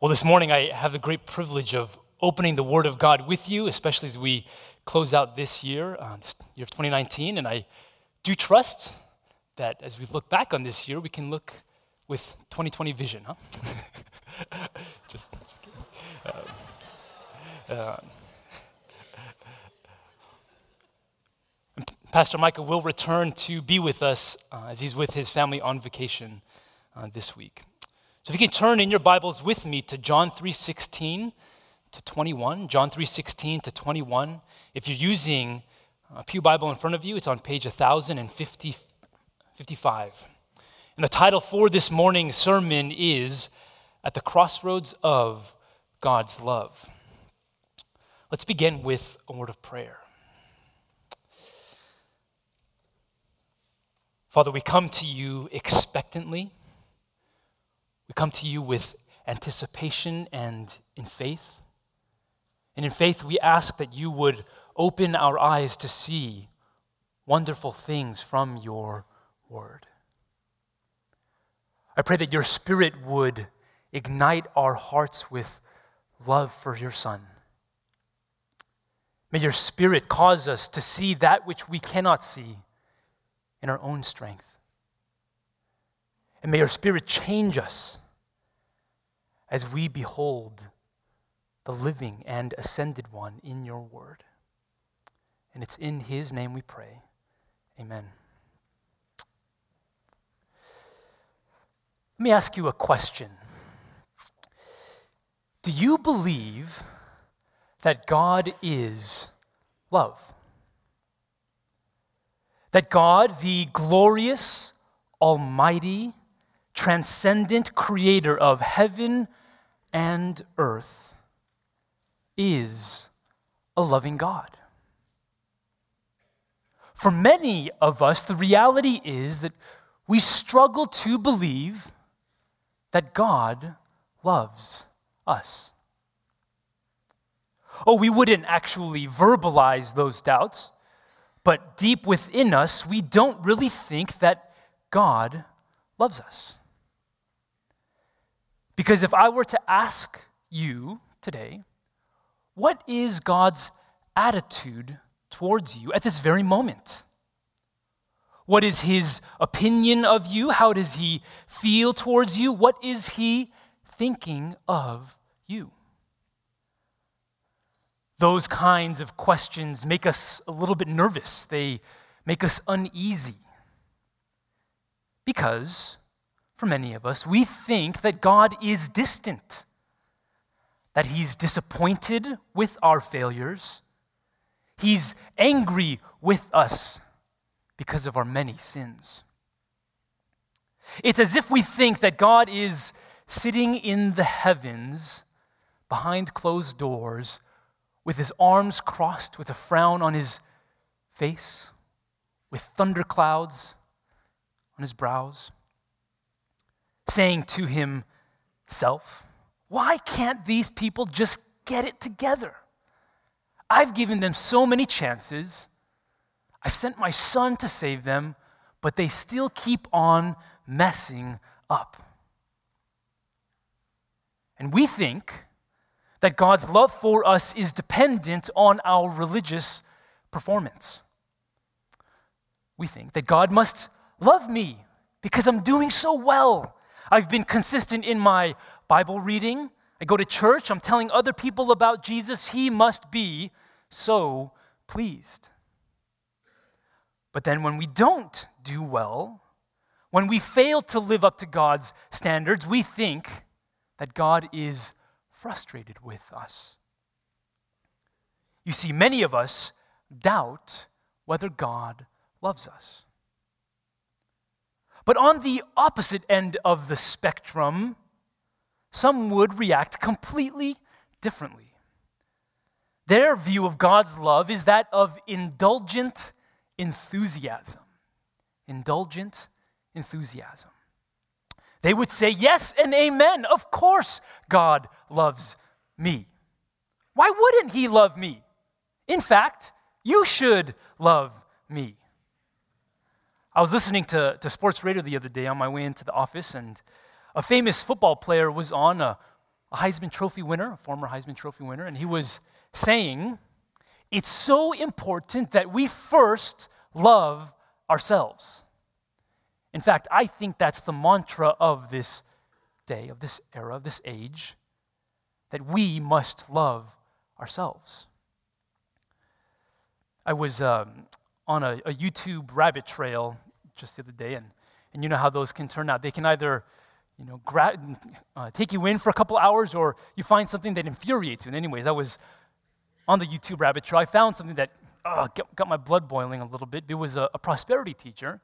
Well, this morning I have the great privilege of opening the Word of God with you, especially as we close out this year, uh, this year of 2019. And I do trust that as we look back on this year, we can look with 2020 vision, huh? just, just kidding. Uh, uh, Pastor Micah will return to be with us uh, as he's with his family on vacation uh, this week. So if you can turn in your Bibles with me to John 3:16 to 21, John 3:16 to 21. If you're using a Pew Bible in front of you, it's on page 1055. And the title for this morning's sermon is At the Crossroads of God's Love. Let's begin with a word of prayer. Father, we come to you expectantly we come to you with anticipation and in faith. And in faith, we ask that you would open our eyes to see wonderful things from your word. I pray that your spirit would ignite our hearts with love for your Son. May your spirit cause us to see that which we cannot see in our own strength. And may your spirit change us as we behold the living and ascended one in your word. And it's in his name we pray. Amen. Let me ask you a question. Do you believe that God is love? That God, the glorious, almighty, transcendent creator of heaven and earth, is a loving God. For many of us, the reality is that we struggle to believe that God loves us. Oh, we wouldn't actually verbalize those doubts, but deep within us, we don't really think that God loves us. Because if I were to ask you today, what is God's attitude towards you at this very moment? What is his opinion of you? How does he feel towards you? What is he thinking of you? Those kinds of questions make us a little bit nervous. They make us uneasy. Because for many of us, we think that God is distant, that He's disappointed with our failures, He's angry with us because of our many sins. It's as if we think that God is sitting in the heavens behind closed doors with his arms crossed, with a frown on his face, with thunderclouds on his brows saying to himself, Why can't these people just get it together? I've given them so many chances. I've sent my son to save them, but they still keep on messing up. And we think that God's love for us is dependent on our religious performance. We think that God must love me because I'm doing so well. I've been consistent in my Bible reading. I go to church. I'm telling other people about Jesus. He must be so pleased. But then when we don't do well, when we fail to live up to God's standards, we think that God is frustrated with us. You see, many of us doubt whether God loves us. But on the opposite end of the spectrum, some would react completely differently. Their view of God's love is that of indulgent enthusiasm. Indulgent enthusiasm. They would say, Yes and amen. Of course, God loves me. Why wouldn't He love me? In fact, you should love me. I was listening to, to sports radio the other day on my way into the office, and a famous football player was on, a a Heisman Trophy winner, a former Heisman Trophy winner, and he was saying, It's so important that we first love ourselves. In fact, I think that's the mantra of this day, of this era, of this age, that we must love ourselves. I was um, on a, a, YouTube rabbit trail just the other day, and, and you know how those can turn out. They can either you know, gra- uh, take you in for a couple hours or you find something that infuriates you. And, anyways, I was on the YouTube rabbit trail. I found something that uh, got, my blood boiling a little bit. It was a, a prosperity teacher,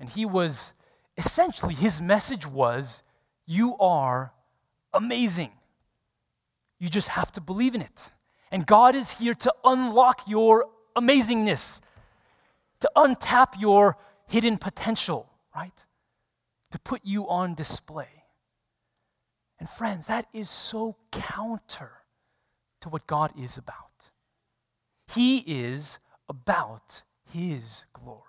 and he was essentially, his message was, You are amazing. You just have to believe in it. And God is here to unlock your amazingness, to untap your hidden potential, right? To put you on display. And friends, that is so counter to what God is about. He is about His glory,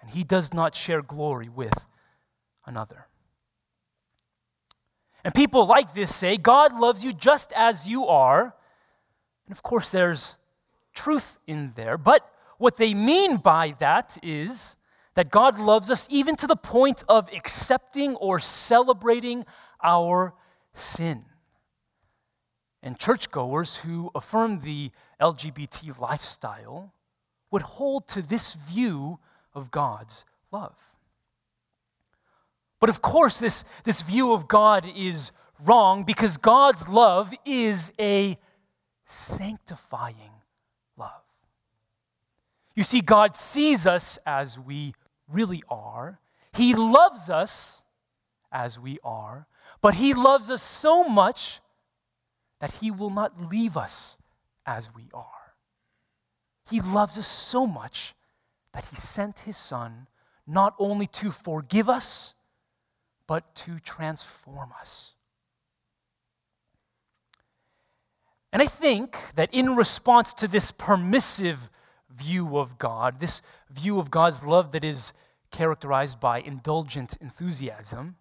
and He does not share glory with another. And people like this say, God loves you just as you are. And of course, there's truth in there. But what they mean by that is that God loves us even to the point of accepting or celebrating our sin. And churchgoers who affirm the LGBT lifestyle would hold to this view of God's love. But of course, this, this view of God is wrong because God's love is a sanctifying love. You see, God sees us as we really are, He loves us as we are, but He loves us so much that He will not leave us as we are. He loves us so much that He sent His Son not only to forgive us, but to transform us. And I think that in response to this permissive view of God, this view of God's love that is characterized by indulgent enthusiasm,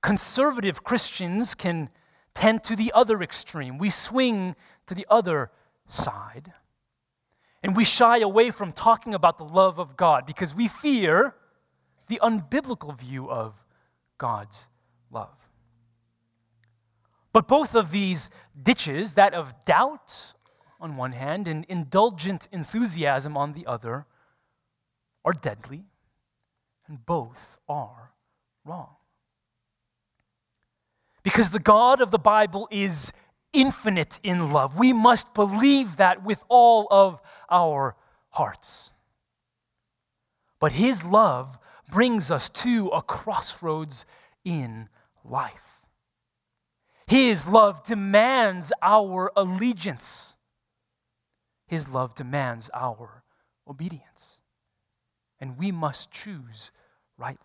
conservative Christians can tend to the other extreme. We swing to the other side. And we shy away from talking about the love of God because we fear the unbiblical view of God's love. But both of these ditches, that of doubt on one hand and indulgent enthusiasm on the other, are deadly, and both are wrong. Because the God of the Bible is infinite in love. We must believe that with all of our hearts. But His love brings us to a crossroads in life. His love demands our allegiance. His love demands our obedience. And we must choose rightly.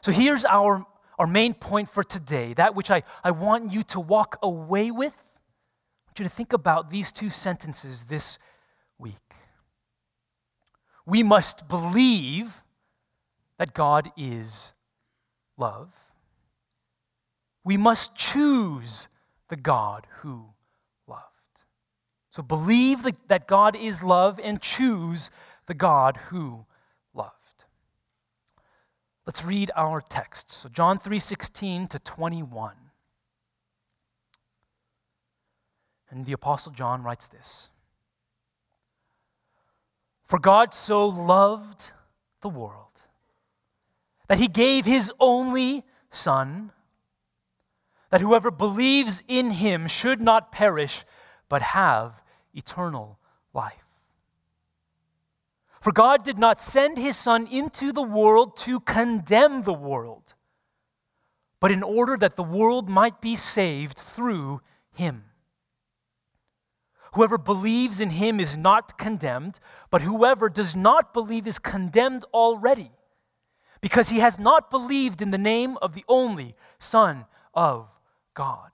So here's our, our main point for today, that which I, I want you to walk away with. I want you to think about these two sentences this week we must believe that God is love. We must choose the God who. So believe that God is love and choose the God who loved. Let's read our text. So John 3:16 to 21. And the apostle John writes this. For God so loved the world that he gave his only Son, that whoever believes in him should not perish, but have eternal life. For God did not send his Son into the world to condemn the world, but in order that the world might be saved through him. Whoever believes in him is not condemned, but whoever does not believe is condemned already, because he has not believed in the name of the only Son of God.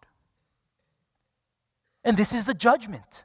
And this is the judgment.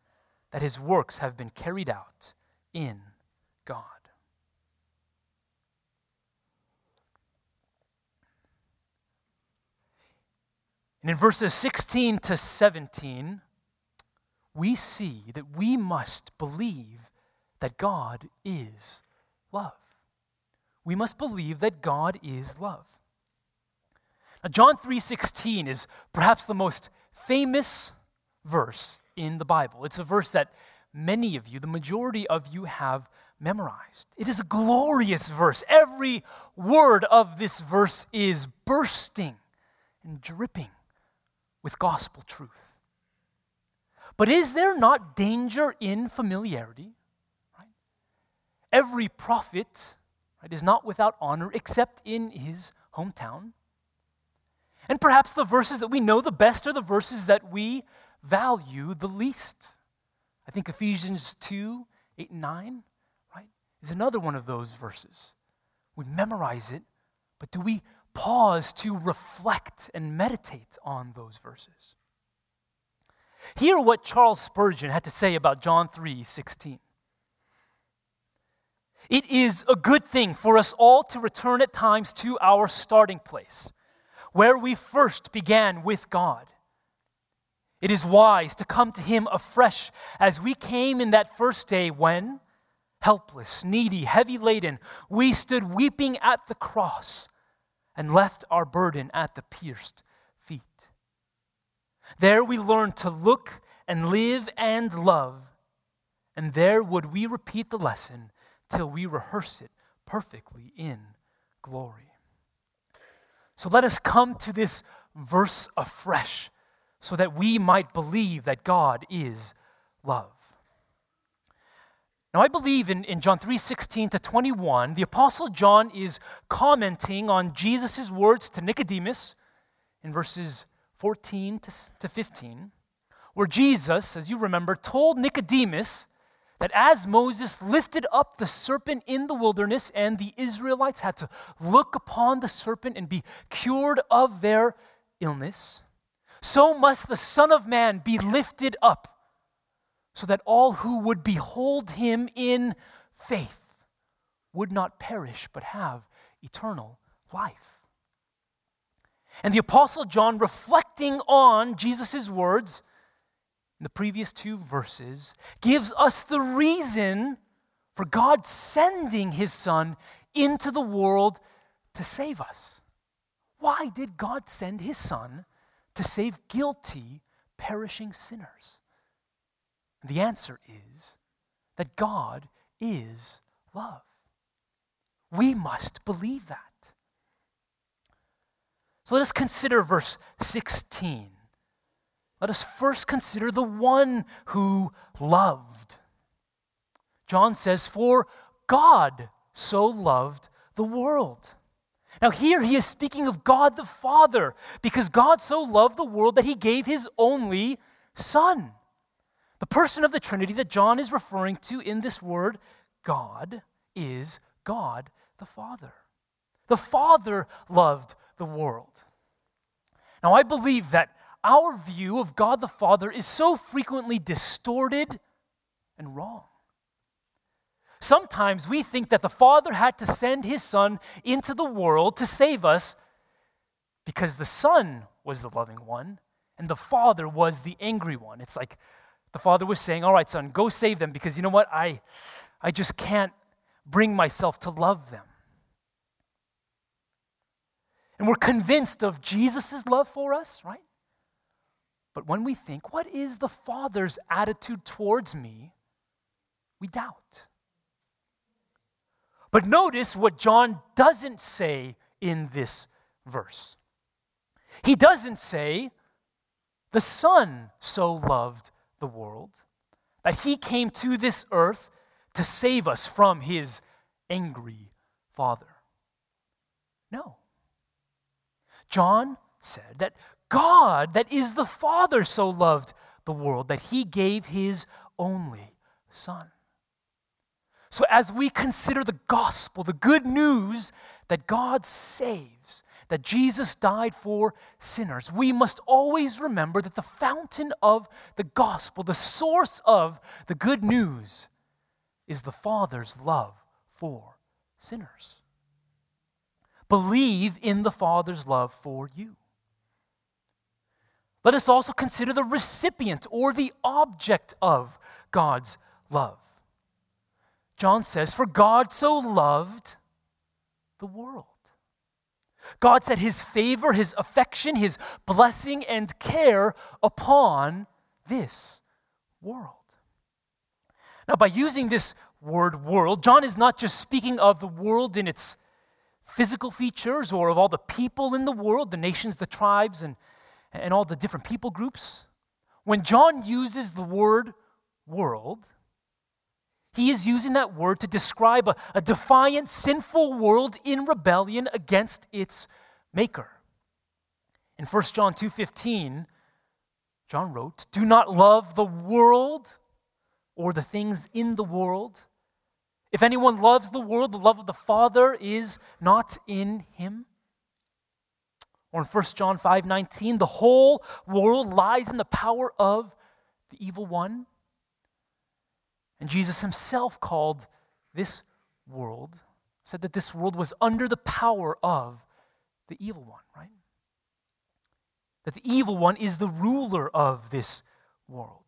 that his works have been carried out in God. And in verses 16 to 17, we see that we must believe that God is love. We must believe that God is love. Now, John 3:16 is perhaps the most famous verse in the Bible. It's a verse that many of you, the majority of you have memorized. It is a glorious verse. Every word of this verse is bursting and dripping with gospel truth. But is there not danger in familiarity? Right? Every prophet right, is not without honor except in his hometown. And perhaps the verses that we know the best are the verses that we value the least. I think Ephesians 2 8 and 9, right, is another one of those verses. We memorize it, but do we pause to reflect and meditate on those verses. Hear what Charles Spurgeon had to say about John 3 16. It is a good thing for us all to return at times to our starting place, where we first began with God. It is wise to come to Him afresh as we came in that first day when, helpless, needy, heavy laden, we stood weeping at the cross and left our burden at the pierced feet. There we learned to look and live and love, and there would we repeat the lesson till we rehearse it perfectly in glory. So let us come to this verse afresh so that we might believe that God is love. Now, I believe in, in John 3 16 to 21, the Apostle John is commenting on Jesus' words to Nicodemus in verses 14 to, to 15, where Jesus, as you remember, told Nicodemus that as Moses lifted up the serpent in the wilderness and the Israelites had to look upon the serpent and be cured of their illness, so must the Son of Man be lifted up so that all who would behold him in faith would not perish but have eternal life. And the Apostle John, reflecting on Jesus' words in the previous two verses, gives us the reason for God sending his Son into the world to save us. Why did God send his Son to save guilty, perishing sinners? The answer is that God is love. We must believe that. So let us consider verse 16. Let us first consider the one who loved. John says, For God so loved the world. Now, here he is speaking of God the Father, because God so loved the world that he gave his only Son. The person of the Trinity that John is referring to in this word, God, is God the Father. The Father loved the world. Now, I believe that our view of God the Father is so frequently distorted and wrong. Sometimes we think that the Father had to send his Son into the world to save us because the Son was the loving one and the Father was the angry one. It's like the father was saying, All right, son, go save them because you know what? I, I just can't bring myself to love them. And we're convinced of Jesus' love for us, right? But when we think, What is the Father's attitude towards me? we doubt. But notice what John doesn't say in this verse. He doesn't say, The Son so loved the world, that he came to this earth to save us from his angry father. No. John said that God, that is the Father, so loved the world that he gave his only Son. So, as we consider the gospel, the good news that God saves, that Jesus died for sinners, we must always remember that the fountain of the gospel, the source of the good news, is the Father's love for sinners. Believe in the Father's love for you. Let us also consider the recipient or the object of God's love. John says, For God so loved the world. God set his favor, his affection, his blessing, and care upon this world. Now, by using this word world, John is not just speaking of the world in its physical features or of all the people in the world, the nations, the tribes, and, and all the different people groups. When John uses the word world, he is using that word to describe a, a defiant, sinful world in rebellion against its maker. In 1 John 2:15, John wrote, "Do not love the world or the things in the world. If anyone loves the world, the love of the Father is not in him." Or in 1 John 5:19, "The whole world lies in the power of the evil one." And Jesus himself called this world, said that this world was under the power of the evil one, right? That the evil one is the ruler of this world.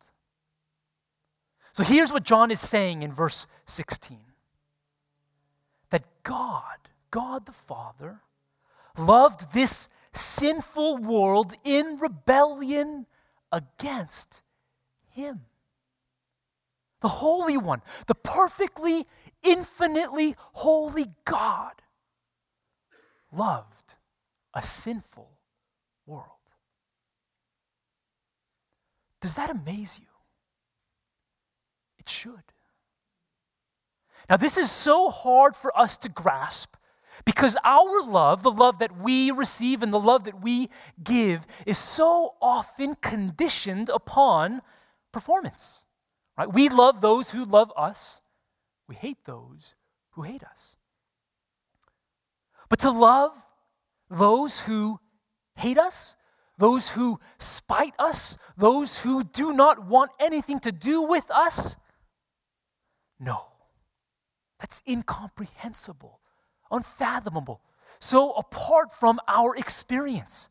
So here's what John is saying in verse 16 that God, God the Father, loved this sinful world in rebellion against him the Holy One, the perfectly, infinitely holy God, loved a sinful world. Does that amaze you? It should. Now, this is so hard for us to grasp because our love, the love that we receive and the love that we give, is so often conditioned upon performance. Right? We love those who love us. We hate those who hate us. But to love those who hate us, those who spite us, those who do not want anything to do with us, no. That's incomprehensible, unfathomable, so apart from our experience.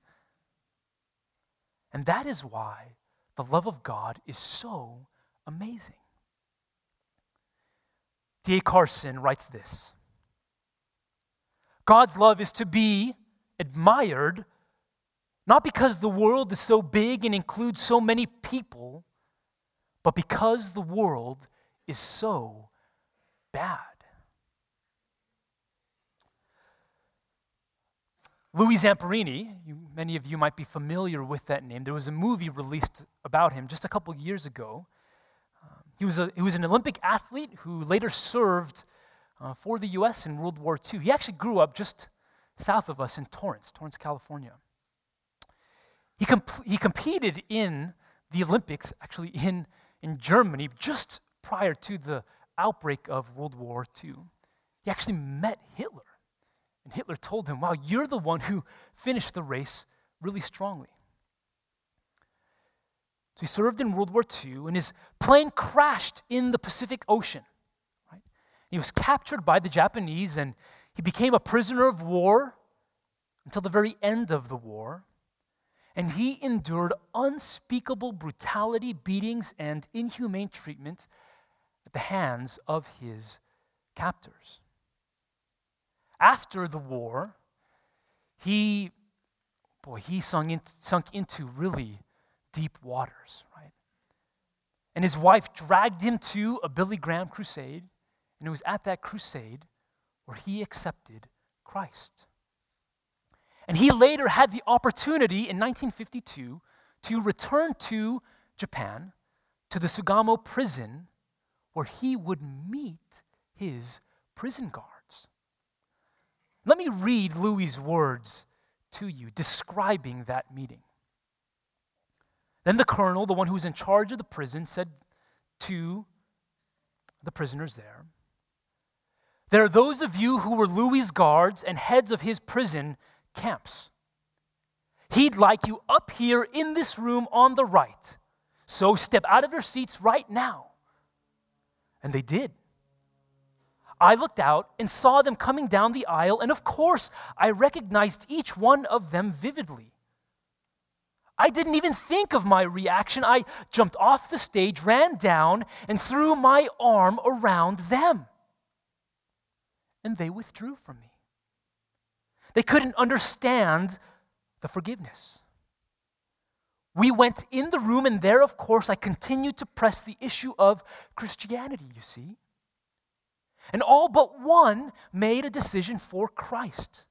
And that is why the love of God is so amazing. D.A. Carson writes this God's love is to be admired not because the world is so big and includes so many people, but because the world is so bad. Louis Zamperini, you, many of you might be familiar with that name. There was a movie released about him just a couple years ago. He was, a, he was an Olympic athlete who later served uh, for the U.S. in World War II. He actually grew up just south of us in Torrance, Torrance, California. He, comp- he competed in the Olympics, actually in, in Germany, just prior to the outbreak of World War II. He actually met Hitler. And Hitler told him, Wow, you're the one who finished the race really strongly. So he served in World War II, and his plane crashed in the Pacific Ocean. Right? He was captured by the Japanese, and he became a prisoner of war until the very end of the war. And he endured unspeakable brutality, beatings, and inhumane treatment at the hands of his captors. After the war, he, boy, he sunk, in, sunk into really deep waters, right? And his wife dragged him to a Billy Graham crusade, and it was at that crusade where he accepted Christ. And he later had the opportunity in 1952 to return to Japan, to the Sugamo prison, where he would meet his prison guards. Let me read Louis' words to you describing that meeting. Then the colonel, the one who was in charge of the prison, said to the prisoners there, There are those of you who were Louis's guards and heads of his prison camps. He'd like you up here in this room on the right. So step out of your seats right now. And they did. I looked out and saw them coming down the aisle, and of course, I recognized each one of them vividly. I didn't even think of my reaction. I jumped off the stage, ran down, and threw my arm around them. And they withdrew from me. They couldn't understand the forgiveness. We went in the room, and there, of course, I continued to press the issue of Christianity, you see. And all but one made a decision for Christ.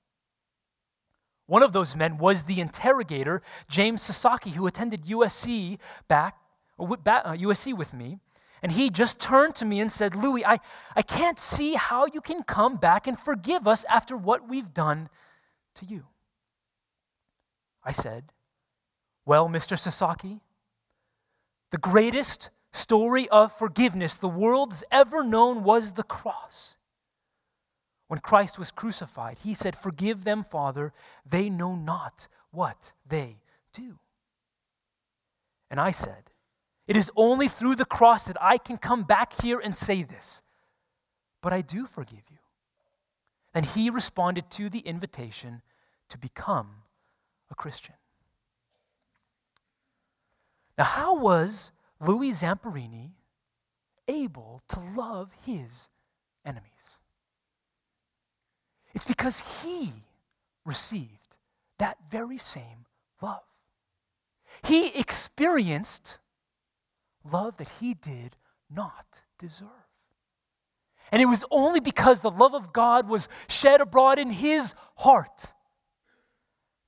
One of those men was the interrogator, James Sasaki, who attended USC back, USC uh, with me. And he just turned to me and said, Louis, I, I can't see how you can come back and forgive us after what we've done to you. I said, Well, Mr. Sasaki, the greatest story of forgiveness the world's ever known was the cross. When Christ was crucified, he said, Forgive them, Father, they know not what they do. And I said, It is only through the cross that I can come back here and say this, but I do forgive you. And he responded to the invitation to become a Christian. Now, how was Louis Zamperini able to love his enemies? It's because he received that very same love. He experienced love that he did not deserve. And it was only because the love of God was shed abroad in his heart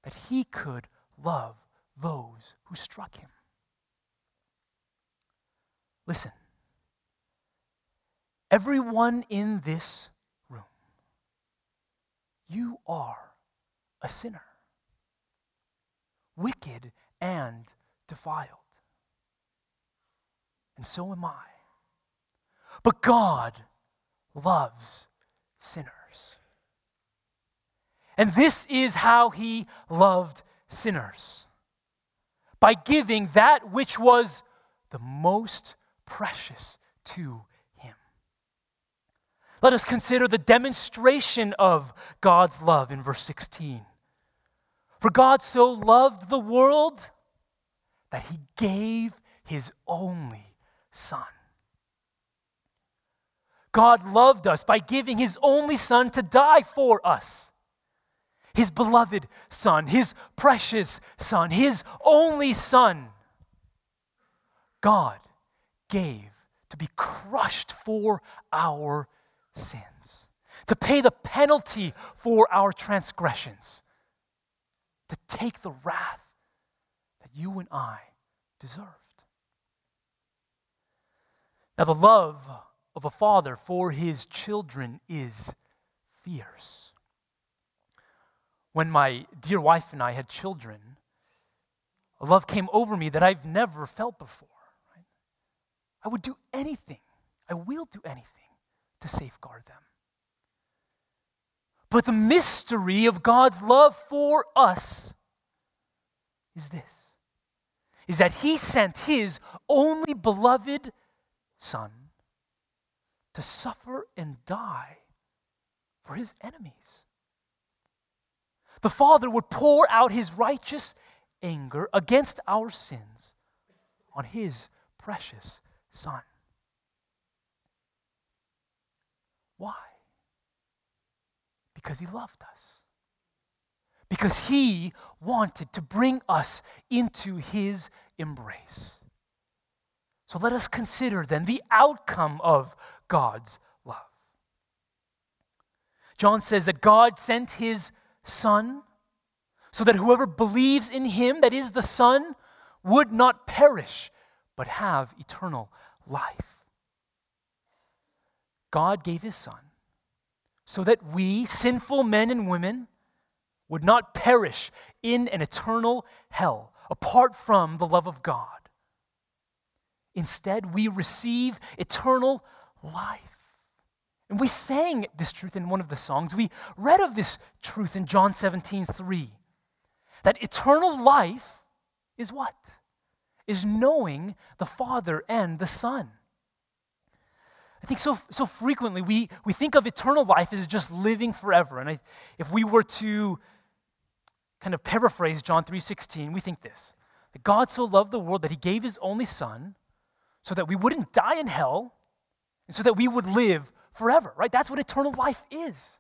that he could love those who struck him. Listen, everyone in this you are a sinner, wicked and defiled. And so am I. But God loves sinners. And this is how he loved sinners by giving that which was the most precious to. Let us consider the demonstration of God's love in verse 16. For God so loved the world that he gave his only Son. God loved us by giving his only Son to die for us his beloved Son, his precious Son, his only Son, God gave to be crushed for our sins, to pay the penalty for our transgressions, to take the wrath that you and I deserved. Now, the love of a father for his children is fierce when my dear wife and I had children, a love came over me that I've never felt before. I would do anything, I will do anything to safeguard them. But the mystery of God's love for us is this is that he sent his only beloved son to suffer and die for his enemies the Father would pour out his righteous anger against our sins on his precious Son. Why? Because he loved us. Because he wanted to bring us into his embrace. So let us consider then the outcome of God's love. John says that God sent his Son, so that whoever believes in him, that is the Son, would not perish, but have eternal life. God gave his Son so that we, sinful men and women, would not perish in an eternal hell, apart from the love of God. Instead, we receive eternal life. And we sang this truth in one of the songs. We read of this truth in John 17, 3. That eternal life is what? Is knowing the Father and the Son. I think so, so frequently we, we think of eternal life as just living forever. And I, if we were to kind of paraphrase John 3.16, we think this. That God so loved the world that he gave his only son so that we wouldn't die in hell and so that we would live forever, right? That's what eternal life is.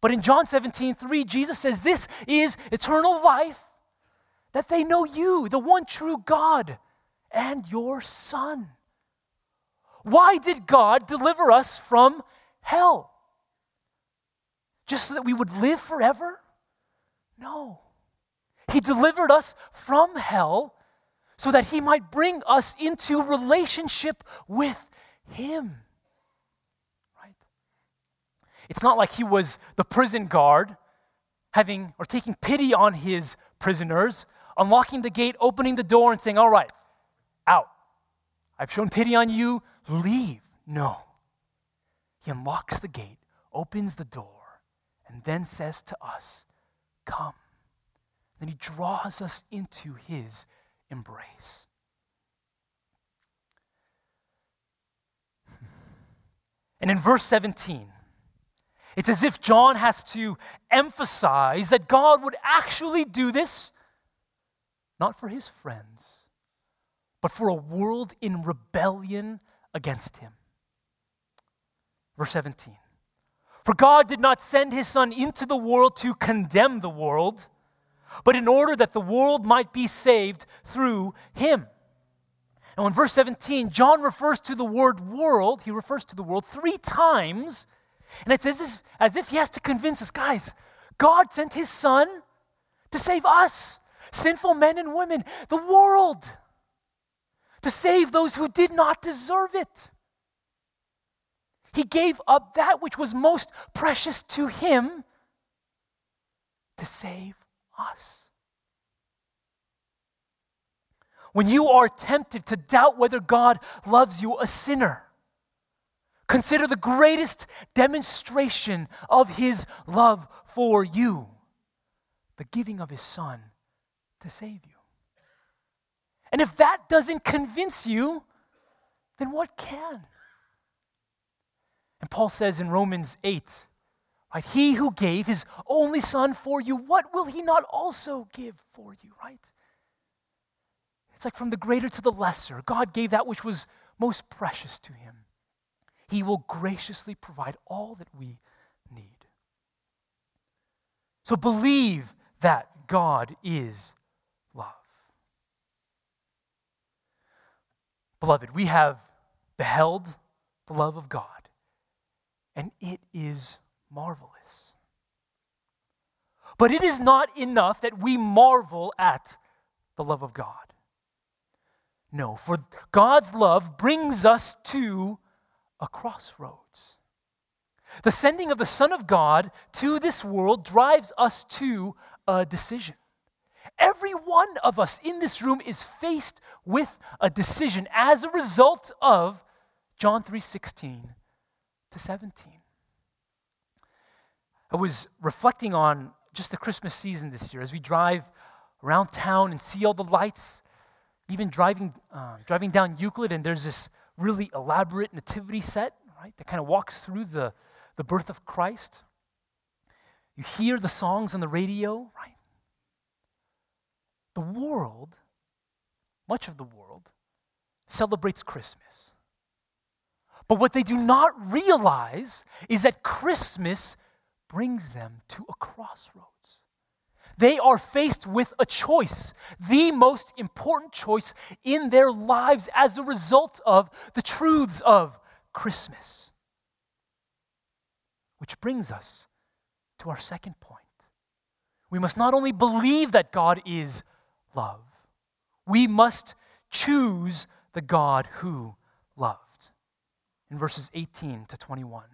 But in John 17, 3, Jesus says, This is eternal life, that they know you, the one true God, and your Son. Why did God deliver us from hell? Just so that we would live forever? No. He delivered us from hell so that he might bring us into relationship with him. Right? It's not like he was the prison guard having or taking pity on his prisoners, unlocking the gate, opening the door, and saying, All right, out. I've shown pity on you, leave. No. He unlocks the gate, opens the door, and then says to us, Come. Then he draws us into his embrace. And in verse 17, it's as if John has to emphasize that God would actually do this, not for his friends, but for a world in rebellion against him. Verse 17 For God did not send his Son into the world to condemn the world but in order that the world might be saved through him. Now, in verse 17, John refers to the word world, he refers to the world three times, and it's as if, as if he has to convince us guys, God sent his son to save us, sinful men and women, the world, to save those who did not deserve it. He gave up that which was most precious to him to save us. When you are tempted to doubt whether God loves you, a sinner, consider the greatest demonstration of his love for you the giving of his son to save you. And if that doesn't convince you, then what can? And Paul says in Romans 8, Right? He who gave his only son for you, what will he not also give for you, right? It's like from the greater to the lesser. God gave that which was most precious to him. He will graciously provide all that we need. So believe that God is love. Beloved, we have beheld the love of God, and it is marvelous. But it is not enough that we marvel at the love of God. No, for God's love brings us to a crossroads. The sending of the Son of God to this world drives us to a decision. Every one of us in this room is faced with a decision as a result of John 3:16 to 17. I was reflecting on just the Christmas season this year as we drive around town and see all the lights, even driving, uh, driving down Euclid, and there's this really elaborate nativity set, right, that kind of walks through the, the birth of Christ. You hear the songs on the radio, right? The world, much of the world, celebrates Christmas. But what they do not realize is that Christmas brings them to a crossroads. They are faced with a choice, the most important choice in their lives as a result of the truths of Christmas. Which brings us to our second point. We must not only believe that God is love, we must choose the God who loved. In verses 18 to 21.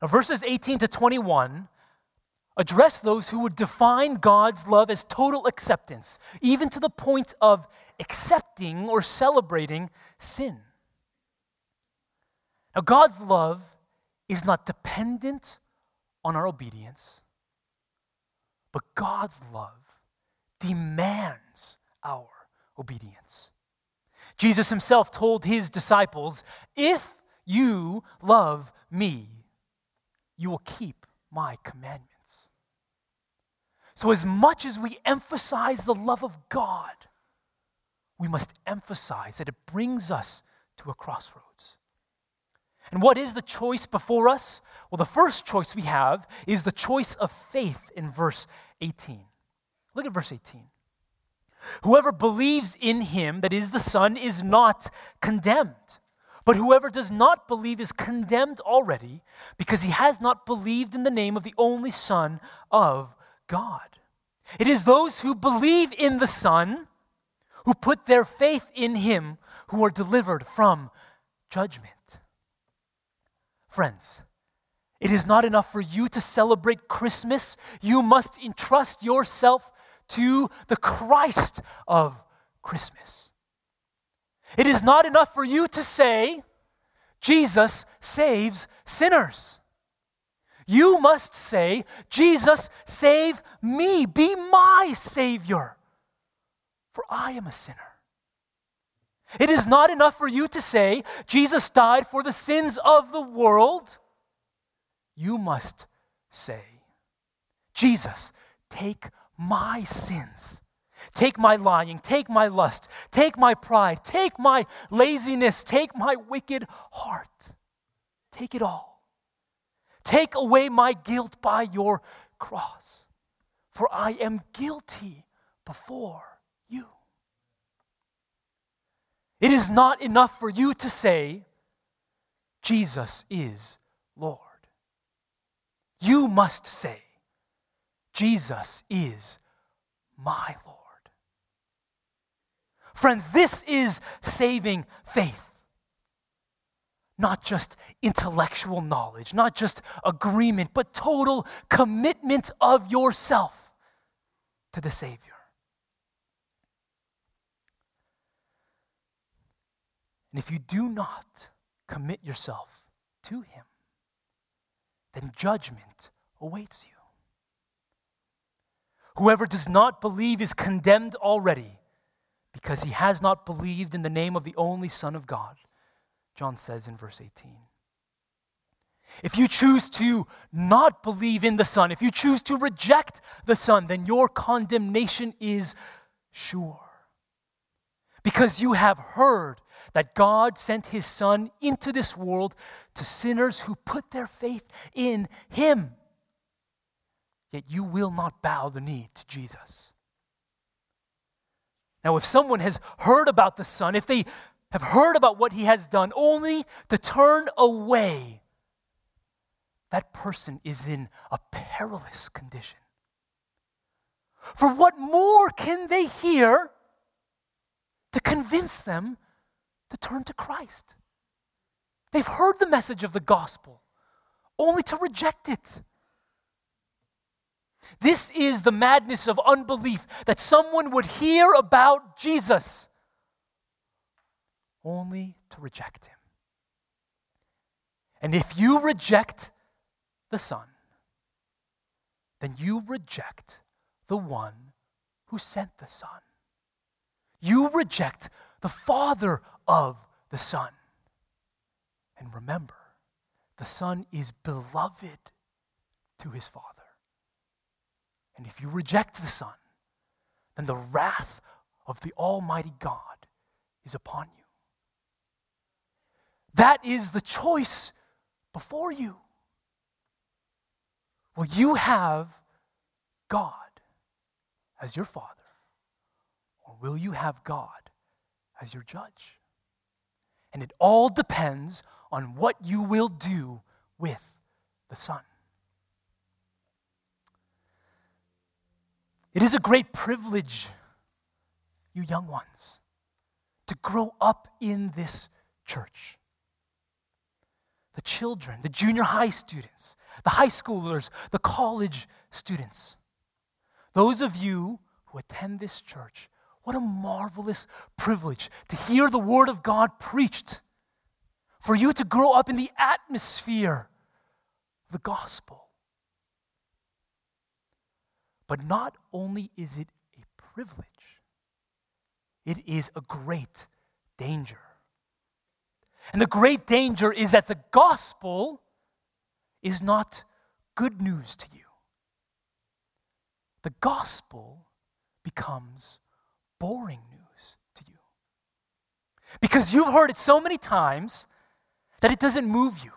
Now, verses 18 to 21, address those who would define God's love as total acceptance, even to the point of accepting or celebrating sin. Now, God's love is not dependent on our obedience, but God's love demands our obedience. Jesus himself told his disciples, If you love me, you will keep my commandments. So, as much as we emphasize the love of God, we must emphasize that it brings us to a crossroads. And what is the choice before us? Well, the first choice we have is the choice of faith in verse 18. Look at verse 18. Whoever believes in him, that is the Son, is not condemned. But whoever does not believe is condemned already because he has not believed in the name of the only Son of God. It is those who believe in the Son, who put their faith in him, who are delivered from judgment. Friends, it is not enough for you to celebrate Christmas. You must entrust yourself to the Christ of Christmas. It is not enough for you to say, Jesus saves sinners. You must say, Jesus, save me, be my Savior, for I am a sinner. It is not enough for you to say, Jesus died for the sins of the world. You must say, Jesus, take my sins. Take my lying, take my lust, take my pride, take my laziness, take my wicked heart. Take it all. Take away my guilt by your cross, for I am guilty before you. It is not enough for you to say, Jesus is Lord. You must say, Jesus is my Lord. Friends, this is saving faith. Not just intellectual knowledge, not just agreement, but total commitment of yourself to the Savior. And if you do not commit yourself to Him, then judgment awaits you. Whoever does not believe is condemned already because he has not believed in the name of the only Son of God, John says in verse 18. If you choose to not believe in the Son, if you choose to reject the Son, then your condemnation is sure. Because you have heard that God sent his Son into this world to sinners who put their faith in him yet you will not bow the knee to Jesus. Now, if someone has heard about the Son, if they have heard about what he has done, only to turn away, that person is in a perilous condition. For what more can they hear to convince them to turn to Christ? They've heard the message of the gospel, only to reject it. This is the madness of unbelief that someone would hear about Jesus only to reject him. And if you reject the Son, then you reject the one who sent the Son. You reject the Father of the Son. And remember, the Son is beloved to his Father. And if you reject the Son, then the wrath of the Almighty God is upon you. That is the choice before you. Will you have God as your Father, will you have God as your judge? And it all depends on what you will do with the Son. It is a great privilege, you young ones, to grow up in this church. the children, the junior high students, the high schoolers, the college students. Those of you who attend this church, what a marvelous privilege to hear the Word of God preached, for you to grow up in the atmosphere of the gospel. But not only is it a privilege, it is a great danger. And the great danger is that the gospel is not good news to you. The gospel becomes boring news to you. Because you've heard it so many times that it doesn't move you.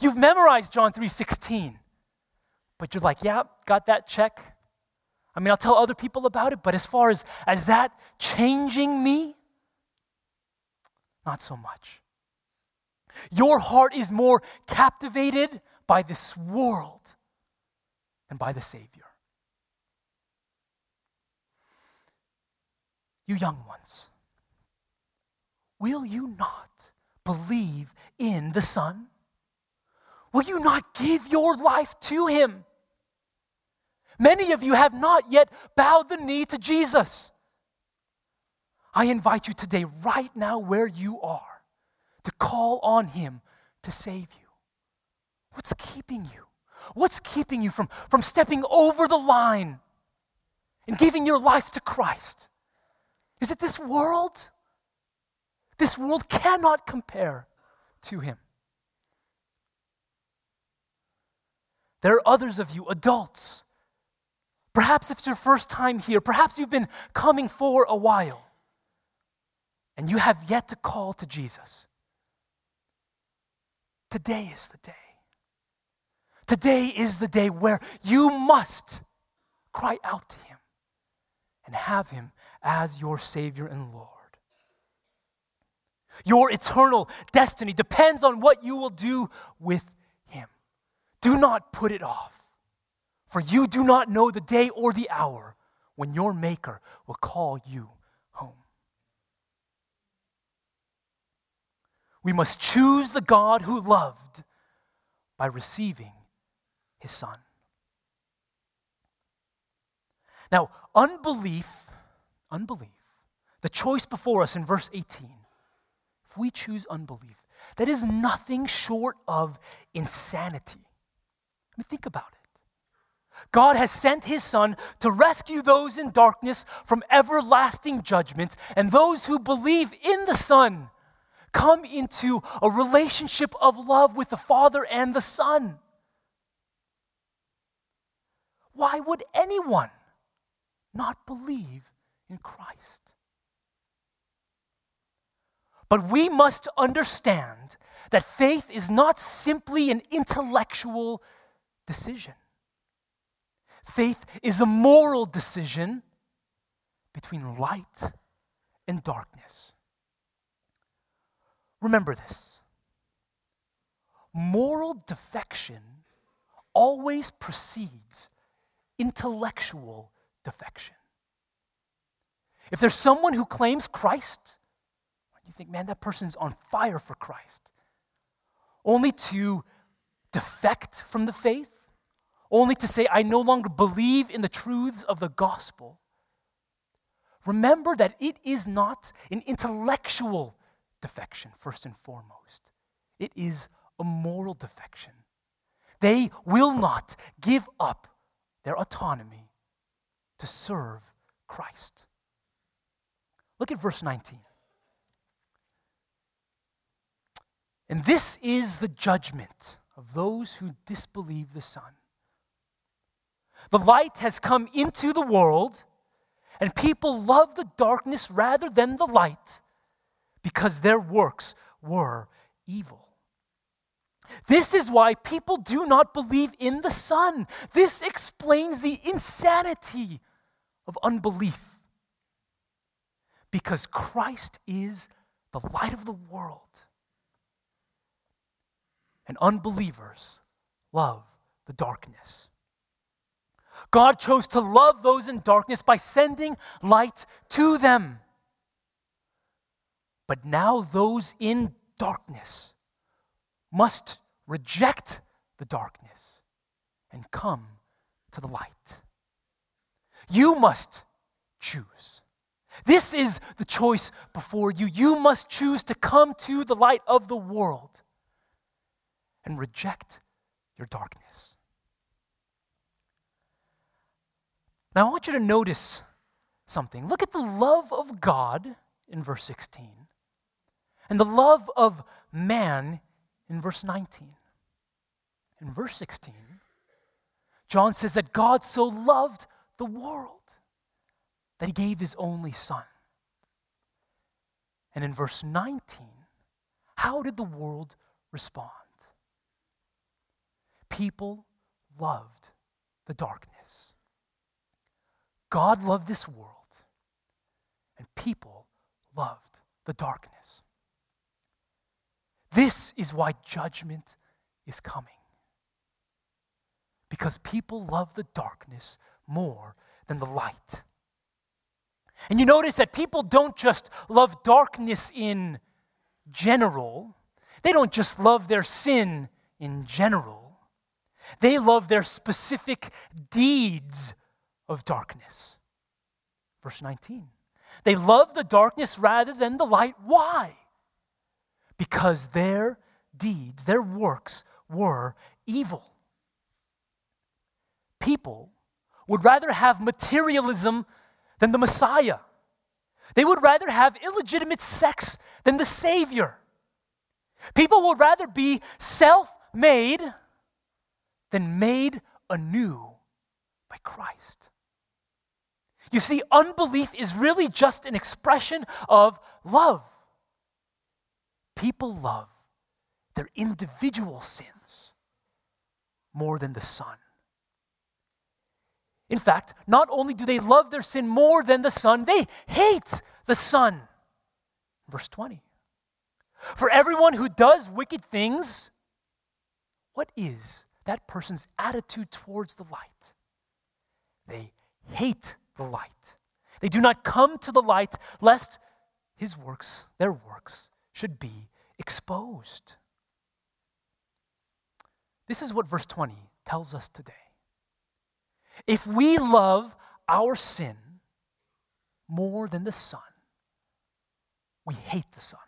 You've memorized John 3:16. But you're like, "Yeah, got that check. I mean, I'll tell other people about it, but as far as as that changing me, not so much. Your heart is more captivated by this world than by the Savior. You young ones, will you not believe in the Son? Will you not give your life to Him? Many of you have not yet bowed the knee to Jesus. I invite you today, right now, where you are, to call on Him to save you. What's keeping you? What's keeping you from, from stepping over the line and giving your life to Christ? Is it this world? This world cannot compare to Him. There are others of you, adults. Perhaps it's your first time here. Perhaps you've been coming for a while and you have yet to call to Jesus. Today is the day. Today is the day where you must cry out to Him and have Him as your Savior and Lord. Your eternal destiny depends on what you will do with Him. Do not put it off, for you do not know the day or the hour when your Maker will call you home. We must choose the God who loved by receiving his son. Now, unbelief, unbelief, the choice before us in verse 18, if we choose unbelief, that is nothing short of insanity. I mean, think about it. God has sent his Son to rescue those in darkness from everlasting judgment, and those who believe in the Son come into a relationship of love with the Father and the Son. Why would anyone not believe in Christ? But we must understand that faith is not simply an intellectual decision. Faith is a moral decision between light and darkness. Remember this moral defection always precedes intellectual defection. If there's someone who claims Christ, you think, man, that person's on fire for Christ, only to defect from the faith, only to say, I no longer believe in the truths of the gospel. Remember that it is not an intellectual defection, first and foremost. It is a moral defection. They will not give up their autonomy to serve Christ. Look at verse 19. And this is the judgment of those who disbelieve the Son. The light has come into the world, and people love the darkness rather than the light because their works were evil. This is why people do not believe in the Son. This explains the insanity of unbelief. Because Christ is the light of the world. And unbelievers love the darkness. God chose to love those in darkness by sending light to them. But now those in darkness must reject the darkness and come to the light. You must choose. This is the choice before you. You must choose to come to the light of the world and reject your darkness. Now, I want you to notice something. Look at the love of God in verse 16 and the love of man in verse 19. In verse 16, John says that God so loved the world that he gave his only son. And in verse 19, how did the world respond? People loved the darkness. God loved this world, and people loved the darkness. This is why judgment is coming. Because people love the darkness more than the light. And you notice that people don't just love darkness in general, they don't just love their sin in general, they love their specific deeds of darkness. Verse 19. They love the darkness rather than the light. Why? Because their deeds, their works were evil. People would rather have materialism than the Messiah. They would rather have illegitimate sex than the Savior. People would rather be self made than made anew by Christ. You see, unbelief is really just an expression of love. People love their individual sins more than the Son. In fact, not only do they love their sin more than the Son, they hate the Son. Verse 20. For everyone who does wicked things, what is that person's attitude towards the light? They hate the light. They do not come to the light lest his works, their works, should be exposed. This is what verse 20 tells us today. If we love our sin more than the Son, we hate the Son.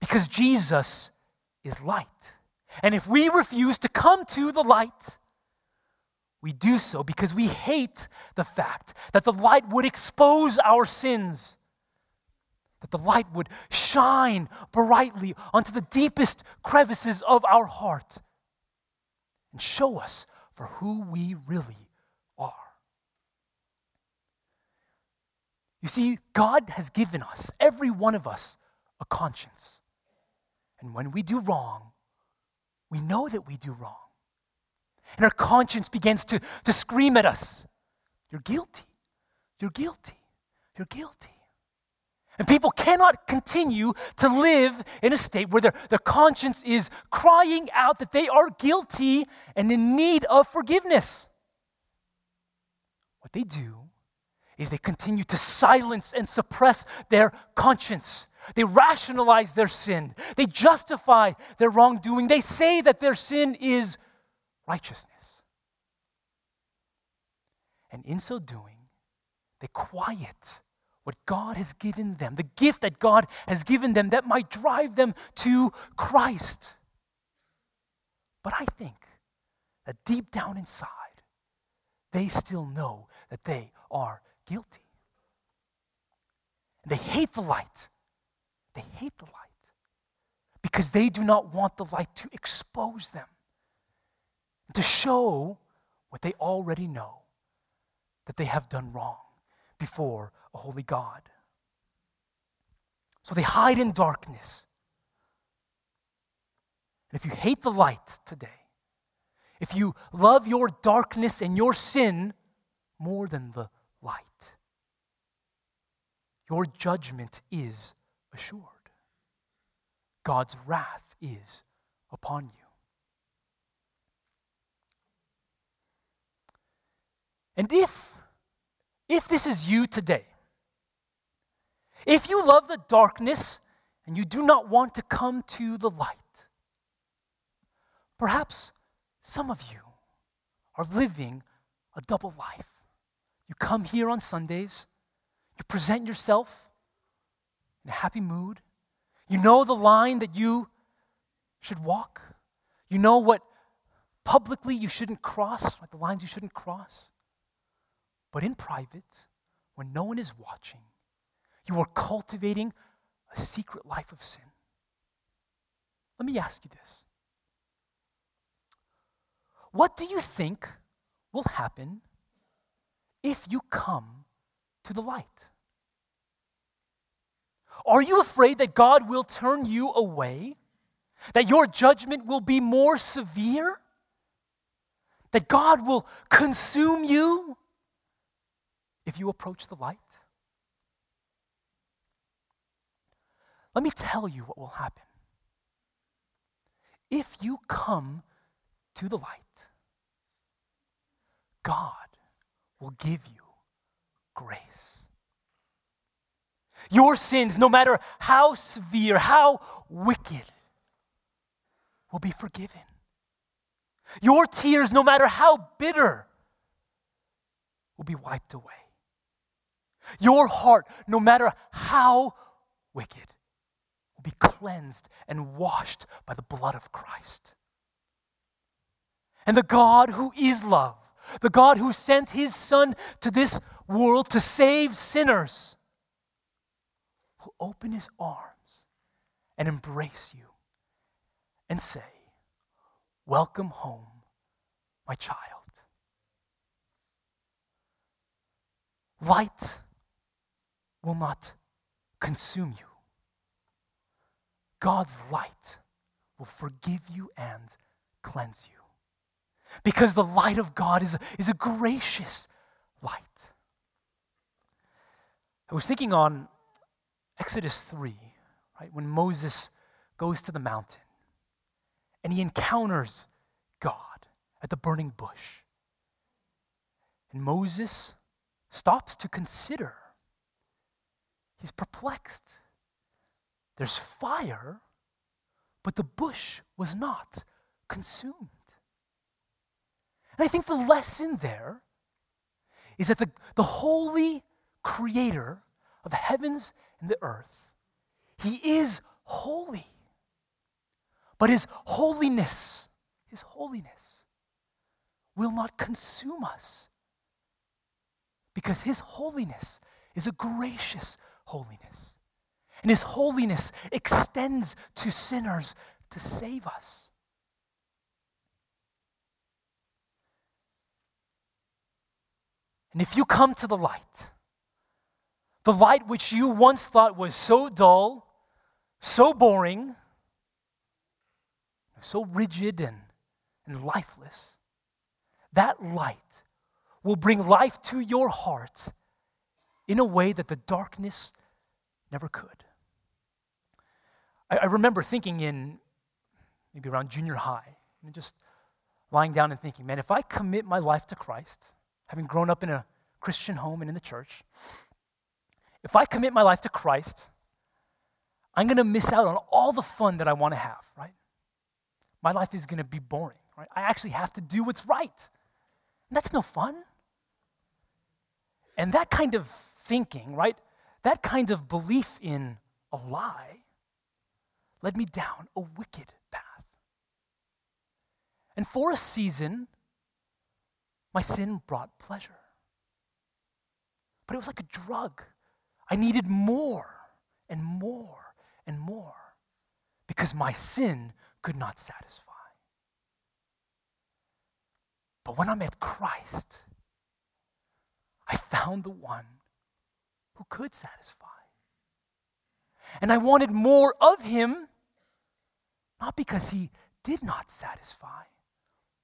Because Jesus is light. And if we refuse to come to the light, we do so because we hate the fact that the light would expose our sins, that the light would shine brightly onto the deepest crevices of our heart and show us for who we really are. You see, God has given us, every one of us, a conscience. And when we do wrong, we know that we do wrong. And our conscience begins to, to scream at us You're guilty. You're guilty. You're guilty. And people cannot continue to live in a state where their, their conscience is crying out that they are guilty and in need of forgiveness. What they do is they continue to silence and suppress their conscience. They rationalize their sin. They justify their wrongdoing. They say that their sin is righteousness. And in so doing, they quiet what God has given them, the gift that God has given them that might drive them to Christ. But I think that deep down inside, they still know that they are guilty. And they hate the light. They hate the light because they do not want the light to expose them, to show what they already know that they have done wrong before a holy God. So they hide in darkness. And if you hate the light today, if you love your darkness and your sin more than the light, your judgment is assured. God's wrath is upon you. And if, if this is you today, if you love the darkness and you do not want to come to the light. Perhaps some of you are living a double life. You come here on Sundays, you present yourself in a happy mood, you know the line that you should walk, you know what publicly you shouldn't cross, like the lines you shouldn't cross. But in private, when no one is watching, you are cultivating a secret life of sin. Let me ask you this What do you think will happen if you come to the light? Are you afraid that God will turn you away? That your judgment will be more severe? That God will consume you if you approach the light? Let me tell you what will happen. If you come to the light, God will give you grace. Your sins, no matter how severe, how wicked, will be forgiven. Your tears, no matter how bitter, will be wiped away. Your heart, no matter how wicked, be cleansed and washed by the blood of Christ. And the God who is love, the God who sent his Son to this world to save sinners, will open his arms and embrace you and say, Welcome home, my child. Light will not consume you. God's light will forgive you and cleanse you. Because the light of God is a, is a gracious light. I was thinking on Exodus 3, right, when Moses goes to the mountain and he encounters God at the burning bush. And Moses stops to consider. He's perplexed. There's fire, but the bush was not consumed. And I think the lesson there is that the, the holy creator of the heavens and the earth, he is holy. But his holiness, his holiness, will not consume us. Because his holiness is a gracious holiness. And His holiness extends to sinners to save us. And if you come to the light, the light which you once thought was so dull, so boring, so rigid and, and lifeless, that light will bring life to your heart in a way that the darkness never could. I, I remember thinking in maybe around junior high, and just lying down and thinking, man, if I commit my life to Christ, having grown up in a Christian home and in the church, if I commit my life to Christ, I'm going to miss out on all the fun that I want to have, right? My life is going to be boring, right? I actually have to do what's right. And that's no fun. And that kind of thinking, right? That kind of belief in a lie led me down a wicked path. And for a season, my sin brought pleasure. But it was like a drug. I needed more and more and more because my sin could not satisfy. But when I met Christ, I found the one who could satisfy. And I wanted more of him, not because he did not satisfy,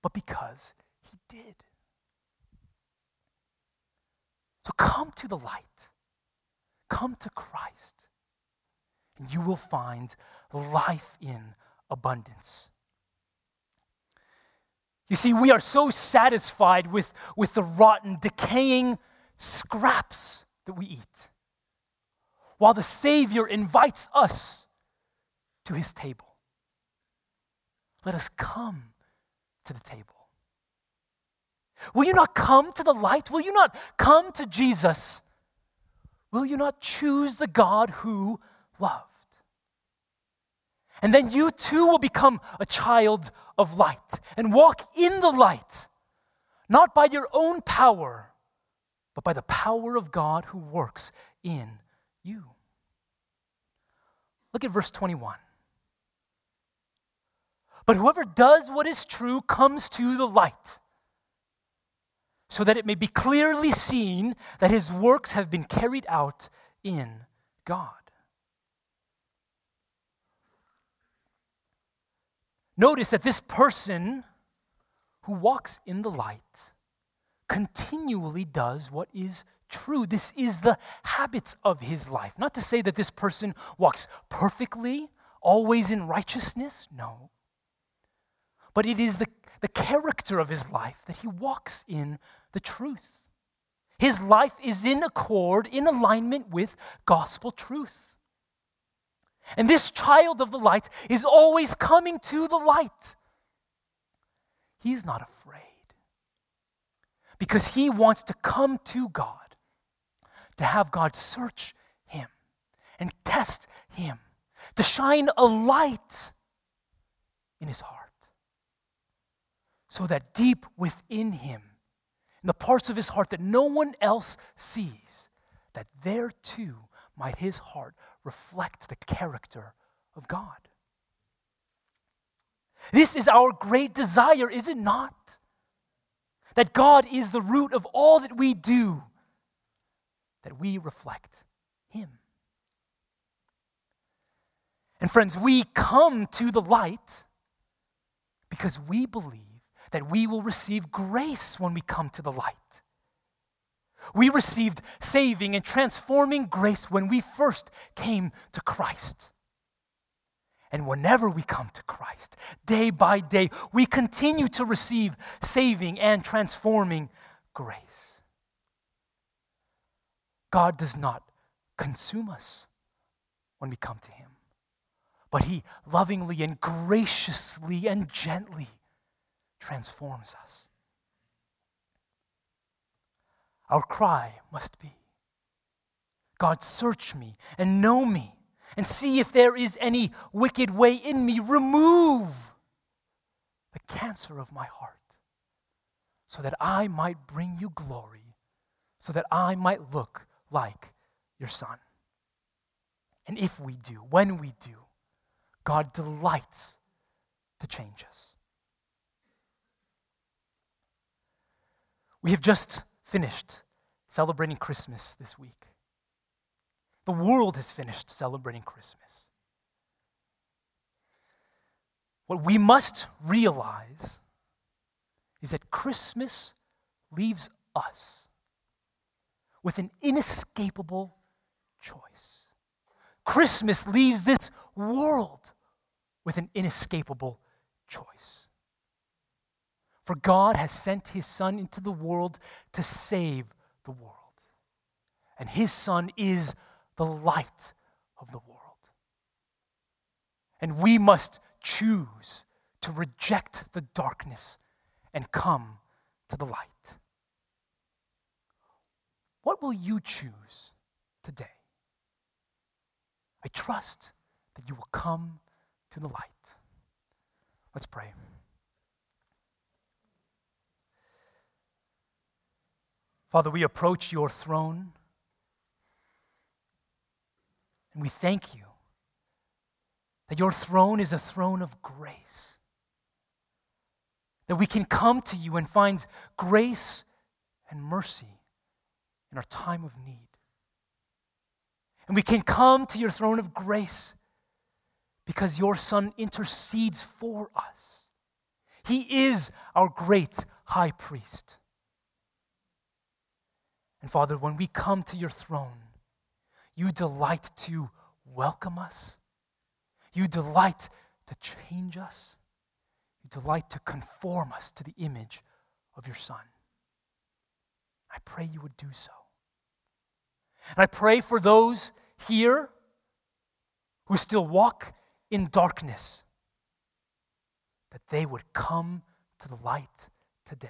but because he did. So come to the light, come to Christ, and you will find life in abundance. You see, we are so satisfied with, with the rotten, decaying scraps that we eat while the Savior invites us to his table. Let us come to the table. Will you not come to the light? Will you not come to Jesus? Will you not choose the God who loved? And then you too will become a child of light and walk in the light, not by your own power, but by the power of God who works in you. Look at verse 21. But whoever does what is true comes to the light, so that it may be clearly seen that his works have been carried out in God. Notice that this person who walks in the light continually does what is true. This is the habits of his life. Not to say that this person walks perfectly, always in righteousness, no. But it is the, the character of his life that he walks in the truth. His life is in accord, in alignment with gospel truth. And this child of the light is always coming to the light. He's not afraid because he wants to come to God, to have God search him and test him, to shine a light in his heart, so that deep within him, in the parts of his heart that no one else sees, that there too might his heart reflect the character of God. This is our great desire, is it not? That God is the root of all that we do, that we reflect Him. And friends, we come to the light because we believe that we will receive grace when we come to the light. We received saving and transforming grace when we first came to Christ. And whenever we come to Christ, day by day, we continue to receive saving and transforming grace. God does not consume us when we come to Him, but He lovingly and graciously and gently transforms us. Our cry must be God, search me and know me and see if there is any wicked way in me. Remove the cancer of my heart so that I might bring you glory, so that I might look like your Son. And if we do, when we do, God delights to change us. We have just finished celebrating Christmas this week. The world has finished celebrating Christmas. What we must realize is that Christmas leaves us with an inescapable choice. Christmas leaves this world with an inescapable choice. For God has sent his Son into the world to save the world. And his Son is the light of the world. And we must choose to reject the darkness and come to the light. What will you choose today? I trust that you will come to the light. Let's pray. Father, we approach your throne and we thank you that your throne is a throne of grace. That we can come to you and find grace and mercy in our time of need. And we can come to your throne of grace because your Son intercedes for us. He is our great high priest. And Father, when we come to your throne, you delight to welcome us. You delight to change us. You delight to conform us to the image of your Son. I pray you would do so. And I pray for those here who still walk in darkness, that they would come to the light today.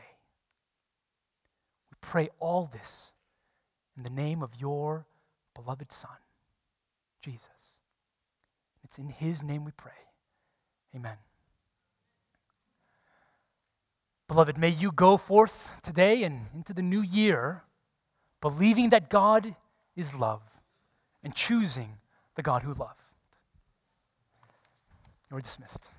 We pray all this in the name of your beloved Son, Jesus. It's in his name we pray. Amen. Beloved, may you go forth today and into the new year believing that God is love and choosing the God who loved. You're dismissed.